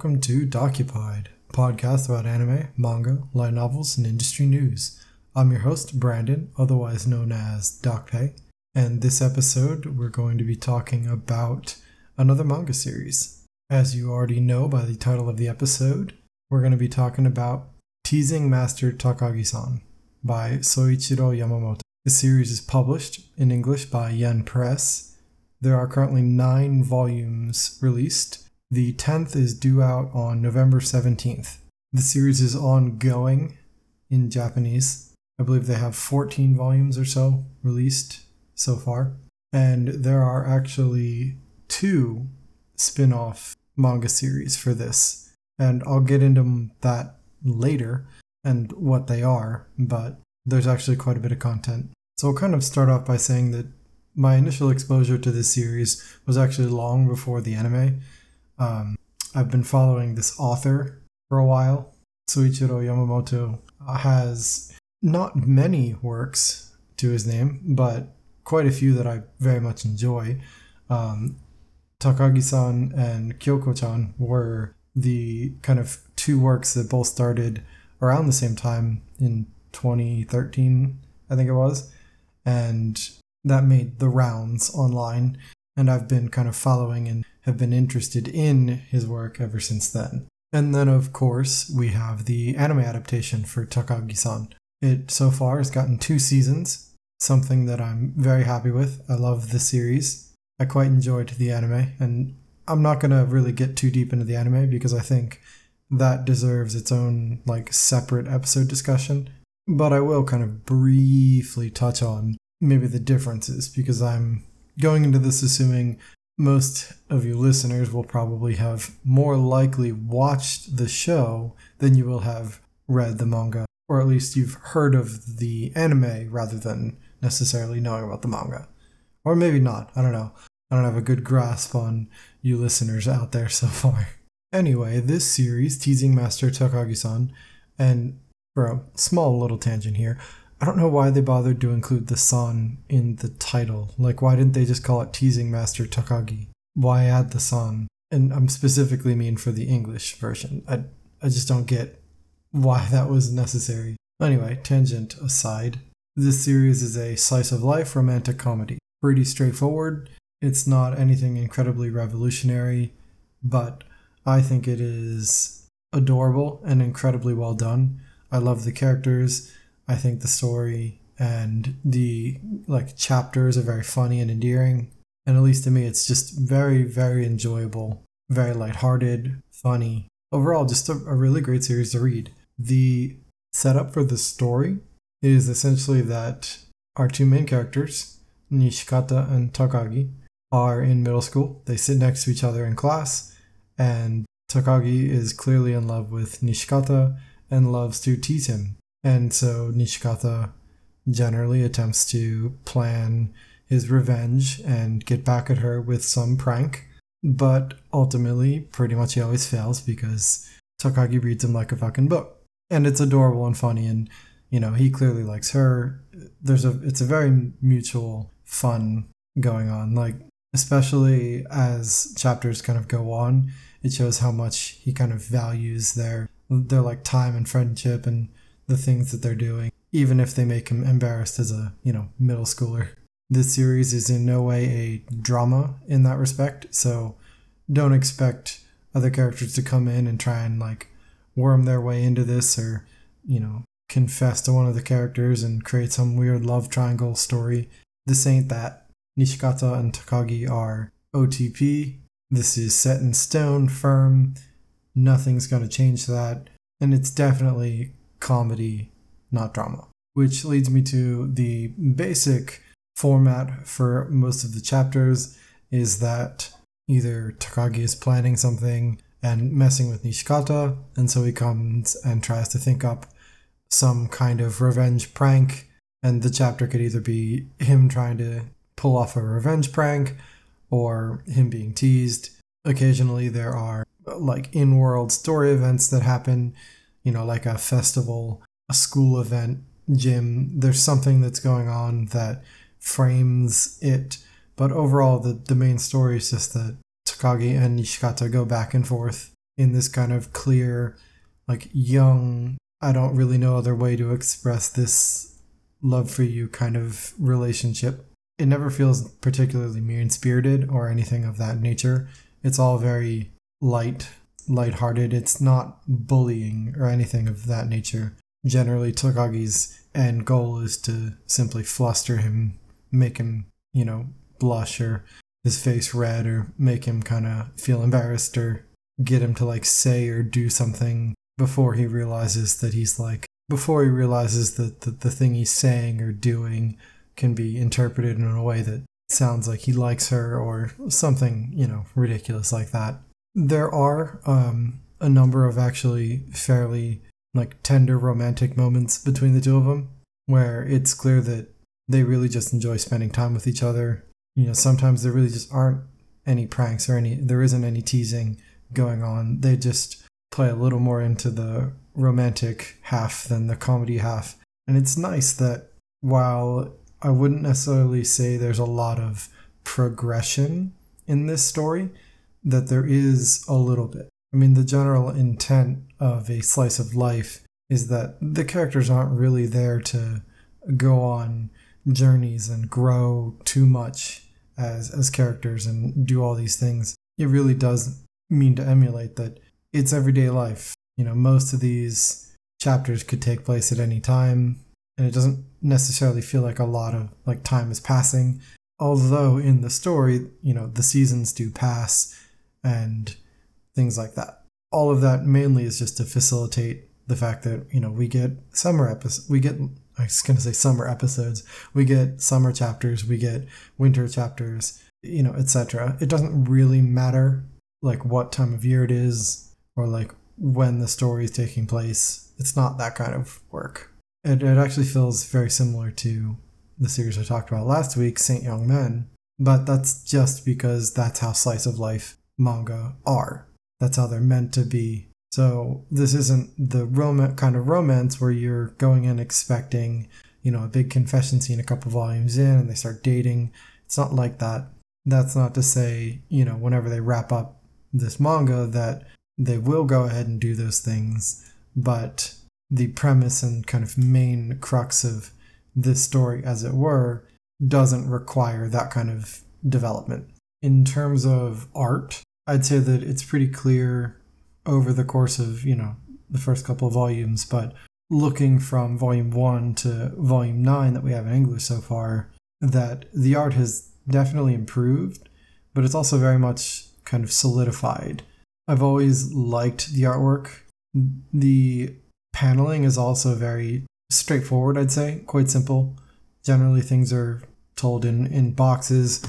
welcome to Dokupied, podcast about anime, manga, light novels, and industry news. I'm your host, Brandon, otherwise known as Dokupe, and this episode we're going to be talking about another manga series. As you already know by the title of the episode, we're going to be talking about Teasing Master Takagi-san by Soichiro Yamamoto. The series is published in English by Yen Press. There are currently nine volumes released. The 10th is due out on November 17th. The series is ongoing in Japanese. I believe they have 14 volumes or so released so far. And there are actually two spin off manga series for this. And I'll get into that later and what they are, but there's actually quite a bit of content. So I'll kind of start off by saying that my initial exposure to this series was actually long before the anime. Um, I've been following this author for a while. Soichiro Yamamoto has not many works to his name, but quite a few that I very much enjoy. Um, Takagi san and Kyoko chan were the kind of two works that both started around the same time in 2013, I think it was. And that made the rounds online. And I've been kind of following and have been interested in his work ever since then. And then, of course, we have the anime adaptation for Takagi san. It so far has gotten two seasons, something that I'm very happy with. I love the series. I quite enjoyed the anime, and I'm not going to really get too deep into the anime because I think that deserves its own like separate episode discussion. But I will kind of briefly touch on maybe the differences because I'm going into this assuming most of you listeners will probably have more likely watched the show than you will have read the manga, or at least you've heard of the anime rather than necessarily knowing about the manga. Or maybe not, I don't know. I don't have a good grasp on you listeners out there so far. Anyway, this series, Teasing Master Takagi san, and for a small little tangent here, I don't know why they bothered to include the san in the title. Like, why didn't they just call it Teasing Master Takagi? Why add the san? And I'm specifically mean for the English version. I, I just don't get why that was necessary. Anyway, tangent aside, this series is a slice of life romantic comedy. Pretty straightforward. It's not anything incredibly revolutionary, but I think it is adorable and incredibly well done. I love the characters. I think the story and the like chapters are very funny and endearing. And at least to me, it's just very, very enjoyable, very lighthearted, funny. Overall, just a, a really great series to read. The setup for the story is essentially that our two main characters, Nishikata and Takagi, are in middle school. They sit next to each other in class, and Takagi is clearly in love with Nishikata and loves to tease him. And so Nishikata generally attempts to plan his revenge and get back at her with some prank. But ultimately, pretty much he always fails because Takagi reads him like a fucking book. And it's adorable and funny and you know, he clearly likes her. There's a it's a very mutual fun going on. Like especially as chapters kind of go on, it shows how much he kind of values their their like time and friendship and the things that they're doing, even if they make him embarrassed as a, you know, middle schooler. This series is in no way a drama in that respect, so don't expect other characters to come in and try and like worm their way into this or, you know, confess to one of the characters and create some weird love triangle story. This ain't that. Nishikata and Takagi are OTP. This is set in stone, firm. Nothing's going to change that. And it's definitely comedy, not drama. Which leads me to the basic format for most of the chapters is that either Takagi is planning something and messing with Nishikata, and so he comes and tries to think up some kind of revenge prank. And the chapter could either be him trying to pull off a revenge prank or him being teased. Occasionally, there are like in world story events that happen, you know, like a festival, a school event, gym. There's something that's going on that frames it. But overall, the, the main story is just that Takagi and Nishikata go back and forth in this kind of clear, like young, I don't really know other way to express this love for you kind of relationship. It never feels particularly mean spirited or anything of that nature. It's all very light, light-hearted. It's not bullying or anything of that nature. Generally, Takagi's end goal is to simply fluster him, make him, you know, blush or his face red or make him kind of feel embarrassed or get him to like say or do something before he realizes that he's like before he realizes that the, the thing he's saying or doing can be interpreted in a way that sounds like he likes her or something you know ridiculous like that there are um, a number of actually fairly like tender romantic moments between the two of them where it's clear that they really just enjoy spending time with each other. You know sometimes there really just aren't any pranks or any there isn't any teasing going on. They just play a little more into the romantic half than the comedy half. And it's nice that while i wouldn't necessarily say there's a lot of progression in this story that there is a little bit i mean the general intent of a slice of life is that the characters aren't really there to go on journeys and grow too much as as characters and do all these things. It really does mean to emulate that it's everyday life. You know, most of these chapters could take place at any time, and it doesn't necessarily feel like a lot of like time is passing. Although in the story, you know, the seasons do pass and things like that. All of that mainly is just to facilitate the fact that, you know, we get summer episodes, we get I was going to say summer episodes. We get summer chapters, we get winter chapters, you know, etc. It doesn't really matter like what time of year it is or like when the story is taking place. It's not that kind of work. It, it actually feels very similar to the series I talked about last week, Saint Young Men, but that's just because that's how slice of life manga are. That's how they're meant to be so this isn't the rom- kind of romance where you're going in expecting, you know, a big confession scene a couple volumes in and they start dating. It's not like that. That's not to say, you know, whenever they wrap up this manga that they will go ahead and do those things, but the premise and kind of main crux of this story, as it were, doesn't require that kind of development. In terms of art, I'd say that it's pretty clear over the course of, you know, the first couple of volumes, but looking from volume one to volume nine that we have in English so far, that the art has definitely improved, but it's also very much kind of solidified. I've always liked the artwork. The paneling is also very straightforward, I'd say, quite simple. Generally, things are told in, in boxes.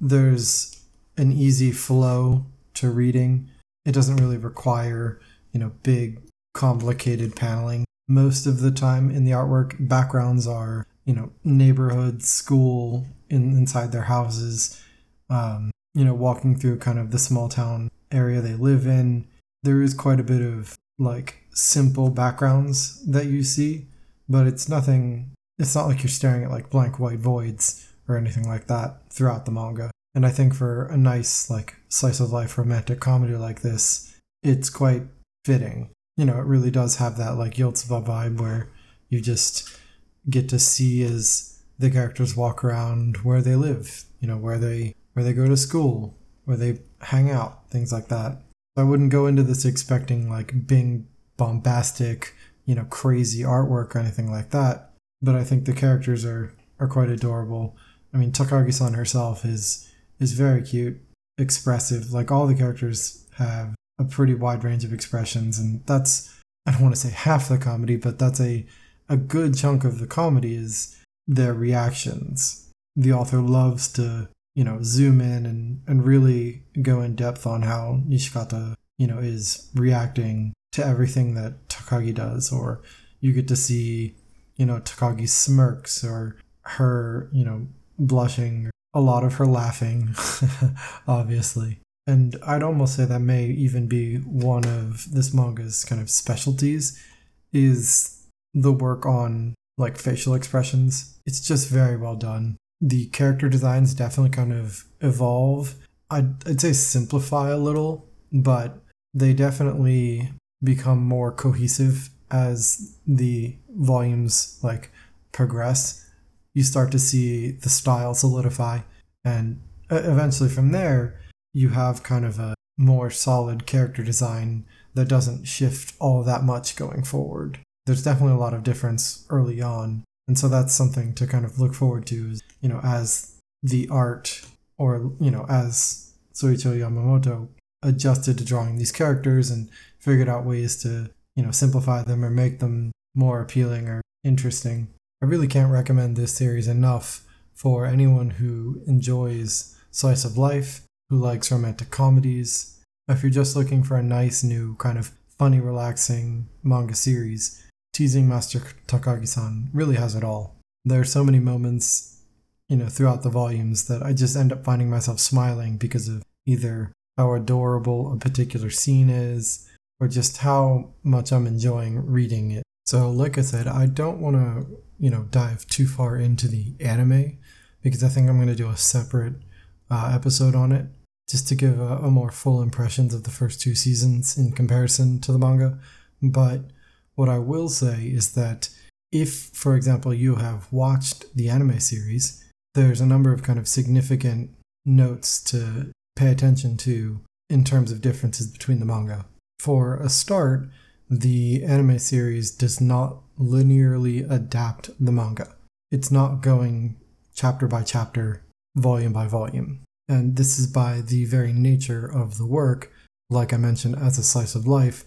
There's an easy flow to reading. It doesn't really require, you know, big, complicated paneling. Most of the time in the artwork, backgrounds are, you know, neighborhood, school, in, inside their houses, um, you know, walking through kind of the small town area they live in. There is quite a bit of like simple backgrounds that you see, but it's nothing, it's not like you're staring at like blank white voids or anything like that throughout the manga. And I think for a nice, like, slice of life romantic comedy like this, it's quite fitting. You know, it really does have that, like, Yotsuba vibe where you just get to see as the characters walk around where they live, you know, where they where they go to school, where they hang out, things like that. I wouldn't go into this expecting like big bombastic, you know, crazy artwork or anything like that. But I think the characters are are quite adorable. I mean, Takagi-san herself is is very cute, expressive. Like all the characters have a pretty wide range of expressions, and that's I don't want to say half the comedy, but that's a a good chunk of the comedy is their reactions. The author loves to, you know, zoom in and, and really go in depth on how Nishikata, you know, is reacting to everything that Takagi does, or you get to see, you know, Takagi smirks or her, you know, blushing a lot of her laughing, obviously. And I'd almost say that may even be one of this manga's kind of specialties is the work on like facial expressions. It's just very well done. The character designs definitely kind of evolve. I'd, I'd say simplify a little, but they definitely become more cohesive as the volumes like progress. You start to see the style solidify, and uh, eventually from there, you have kind of a more solid character design that doesn't shift all that much going forward. There's definitely a lot of difference early on, and so that's something to kind of look forward to. Is, you know, as the art, or you know, as Soichiro Yamamoto adjusted to drawing these characters and figured out ways to you know simplify them or make them more appealing or interesting. I really can't recommend this series enough for anyone who enjoys slice of life, who likes romantic comedies. If you're just looking for a nice new kind of funny, relaxing manga series, Teasing Master Takagi-san really has it all. There are so many moments, you know, throughout the volumes that I just end up finding myself smiling because of either how adorable a particular scene is or just how much I'm enjoying reading it. So, like I said, I don't want to, you know, dive too far into the anime because I think I'm going to do a separate uh, episode on it just to give a, a more full impressions of the first two seasons in comparison to the manga. But what I will say is that if, for example, you have watched the anime series, there's a number of kind of significant notes to pay attention to in terms of differences between the manga. For a start, the anime series does not linearly adapt the manga. It's not going chapter by chapter, volume by volume. And this is by the very nature of the work, like I mentioned, as a slice of life,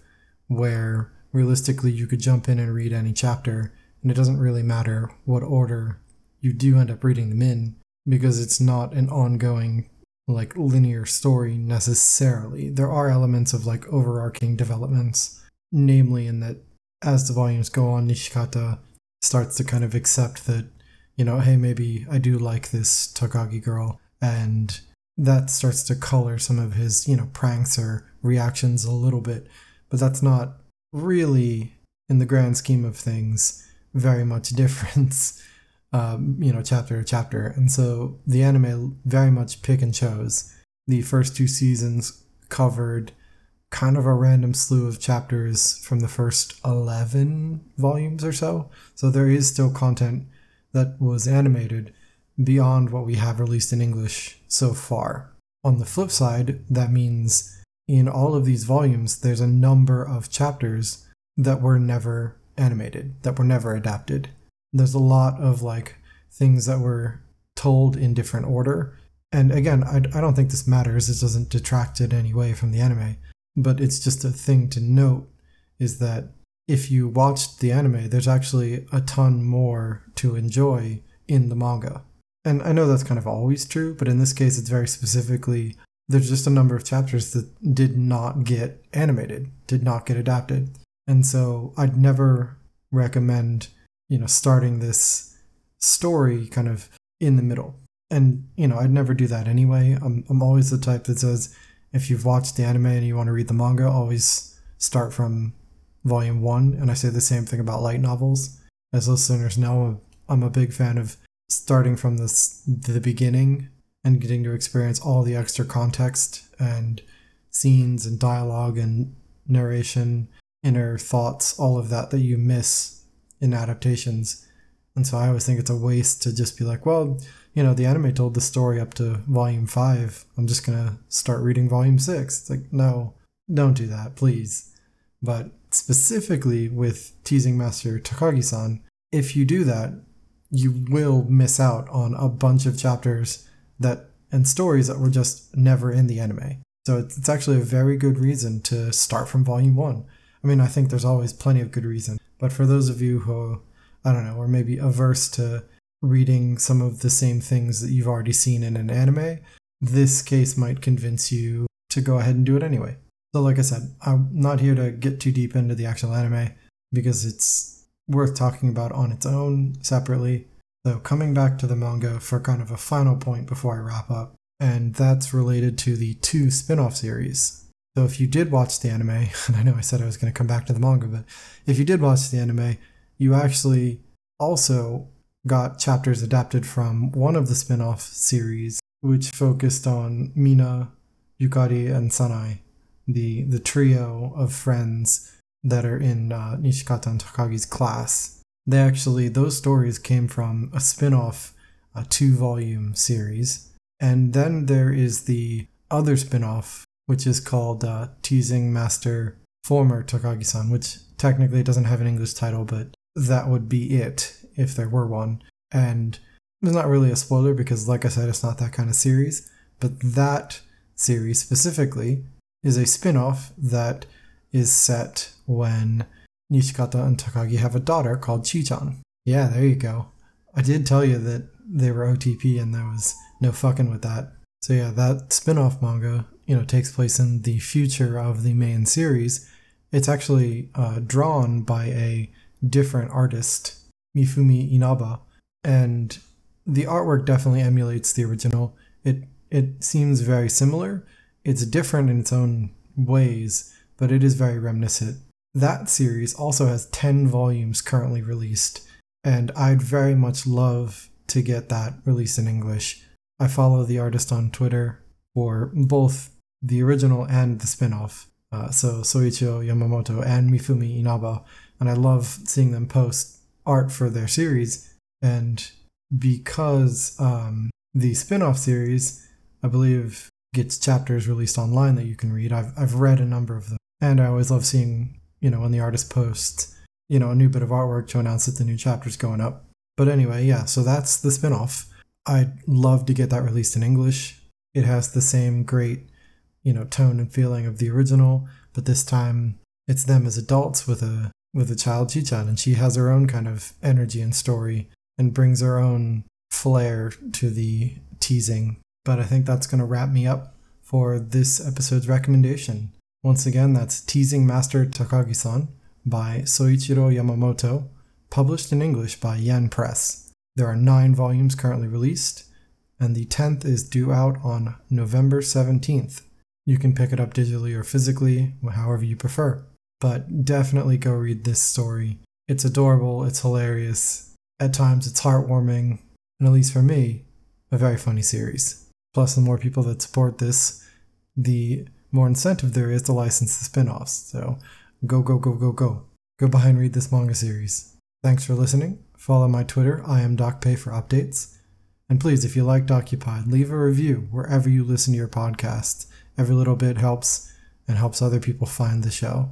where realistically you could jump in and read any chapter, and it doesn't really matter what order you do end up reading them in, because it's not an ongoing, like, linear story necessarily. There are elements of, like, overarching developments, namely in that as the volumes go on, Nishikata starts to kind of accept that, you know, hey, maybe I do like this Takagi girl, and that starts to color some of his, you know, pranks or reactions a little bit. But that's not really, in the grand scheme of things, very much difference, um, you know, chapter to chapter. And so the anime very much pick and chose. The first two seasons covered kind of a random slew of chapters from the first 11 volumes or so. So there is still content that was animated beyond what we have released in English so far. On the flip side, that means in all of these volumes, there's a number of chapters that were never animated, that were never adapted. There's a lot of like things that were told in different order. And again, I, I don't think this matters. It doesn't detract in any way from the anime. But it's just a thing to note is that if you watched the anime, there's actually a ton more to enjoy in the manga. And I know that's kind of always true, but in this case, it's very specifically there's just a number of chapters that did not get animated, did not get adapted. And so I'd never recommend, you know, starting this story kind of in the middle. And, you know, I'd never do that anyway. I'm, I'm always the type that says if you've watched the anime and you want to read the manga, always start from volume one. And I say the same thing about light novels. As listeners know, I'm a big fan of starting from this the beginning and getting to experience all the extra context and scenes and dialogue and narration, inner thoughts, all of that that you miss in adaptations. And so I always think it's a waste to just be like, well, you know, the anime told the story up to volume five. I'm just to start reading volume six. It's like, no, don't do that, please. But specifically with Teasing Master Takagi san, if you do that, you will miss out on a bunch of chapters that and stories that were just never in the anime. So it's, it's actually a very good reason to start from volume one. I mean, I think there's always plenty of good reason, but for those of you who, I don't know, are maybe averse to reading some of the same things that you've already seen in an anime, this case might convince you to go ahead and do it anyway. So, like I said, I'm not here to get too deep into the actual anime because it's worth talking about on its own separately. So, coming back to the manga for kind of a final point before I wrap up, and that's related to the two spin off series. So, if you did watch the anime, and I know I said I was going to come back to the manga, but if you did watch the anime, you actually also got chapters adapted from one of the spin off series, which focused on Mina, Yukari, and Sanae, the the trio of friends that are in uh, Nishikata and Takagi's class. They actually those stories came from a spin-off, a two-volume series, and then there is the other spin-off which is called uh, Teasing Master Former Takagi-san, which technically doesn't have an English title, but that would be it if there were one. And it's not really a spoiler because, like I said, it's not that kind of series. But that series specifically is a spin off that is set when Nishikata and Takagi have a daughter called Chi-chan. Yeah, there you go. I did tell you that they were OTP and there was no fucking with that. So yeah, that spin-off manga, you know, takes place in the future of the main series. It's actually uh, drawn by a different artist, Mifumi Inaba, and the artwork definitely emulates the original. It it seems very similar. It's different in its own ways, but it is very reminiscent. That series also has 10 volumes currently released, and I'd very much love to get that released in English. I follow the artist on Twitter for both the original and the spin off. Uh, so Soichiro Yamamoto and Mifumi Inaba, and I love seeing them post art for their series. And because um, the spin off series, I believe, gets chapters released online that you can read, I've, I've read a number of them. And I always love seeing, you know, when the artist posts, you know, a new bit of artwork to announce that the new chapter's going up. But anyway, yeah, so that's the spin off. I'd love to get that released in English. It has the same great, you know, tone and feeling of the original, but this time it's them as adults with a with a child Chi-chan, and she has her own kind of energy and story and brings her own flair to the teasing. But I think that's going to wrap me up for this episode's recommendation. Once again, that's Teasing Master Takagi-san by Soichiro Yamamoto, published in English by Yen Press. There are nine volumes currently released, and the 10th is due out on November 17th. You can pick it up digitally or physically, however you prefer. But definitely go read this story. It's adorable, it's hilarious. At times, it's heartwarming, and at least for me, a very funny series. Plus, the more people that support this, the more incentive there is to license the spin offs. So go, go, go, go, go. Go buy and read this manga series. Thanks for listening. Follow my Twitter, I am Dokupe for updates. And please, if you liked Dokupied, leave a review wherever you listen to your podcasts. Every little bit helps and helps other people find the show.